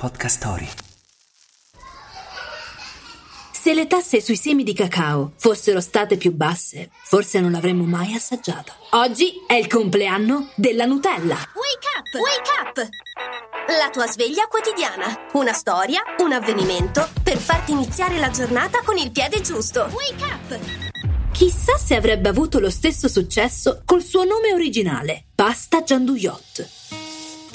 Podcast Story. Se le tasse sui semi di cacao fossero state più basse, forse non l'avremmo mai assaggiata. Oggi è il compleanno della Nutella. Wake up! Wake up! La tua sveglia quotidiana. Una storia, un avvenimento per farti iniziare la giornata con il piede giusto. Wake up! Chissà se avrebbe avuto lo stesso successo col suo nome originale, Pasta Gianduiot.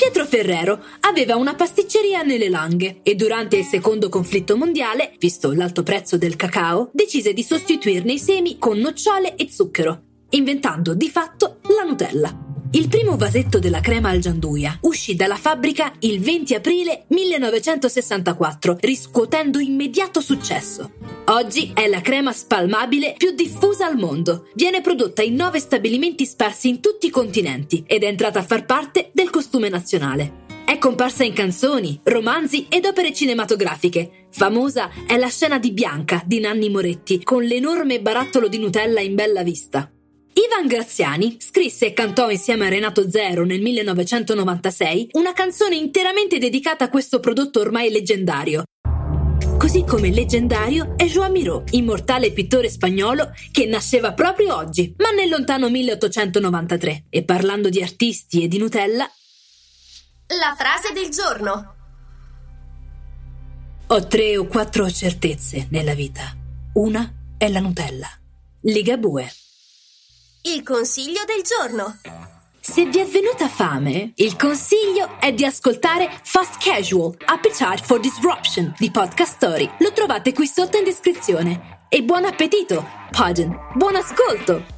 Pietro Ferrero aveva una pasticceria nelle Langhe e durante il secondo conflitto mondiale, visto l'alto prezzo del cacao, decise di sostituirne i semi con nocciole e zucchero, inventando di fatto la Nutella. Il primo vasetto della crema al gianduia uscì dalla fabbrica il 20 aprile 1964, riscuotendo immediato successo. Oggi è la crema spalmabile più diffusa al mondo. Viene prodotta in nove stabilimenti sparsi in tutti i continenti ed è entrata a far parte del costume nazionale. È comparsa in canzoni, romanzi ed opere cinematografiche. Famosa è la scena di Bianca di Nanni Moretti con l'enorme barattolo di Nutella in bella vista. Ivan Graziani scrisse e cantò insieme a Renato Zero nel 1996 una canzone interamente dedicata a questo prodotto ormai leggendario. Così come leggendario è Joan Miró, immortale pittore spagnolo che nasceva proprio oggi, ma nel lontano 1893. E parlando di artisti e di Nutella, La frase del giorno. ho tre o quattro certezze nella vita. Una è la Nutella. Ligabue. Il consiglio del giorno. Se vi è venuta fame, il consiglio è di ascoltare Fast Casual, Appetite for Disruption di Podcast Story. Lo trovate qui sotto in descrizione. E buon appetito! Pardon, buon ascolto!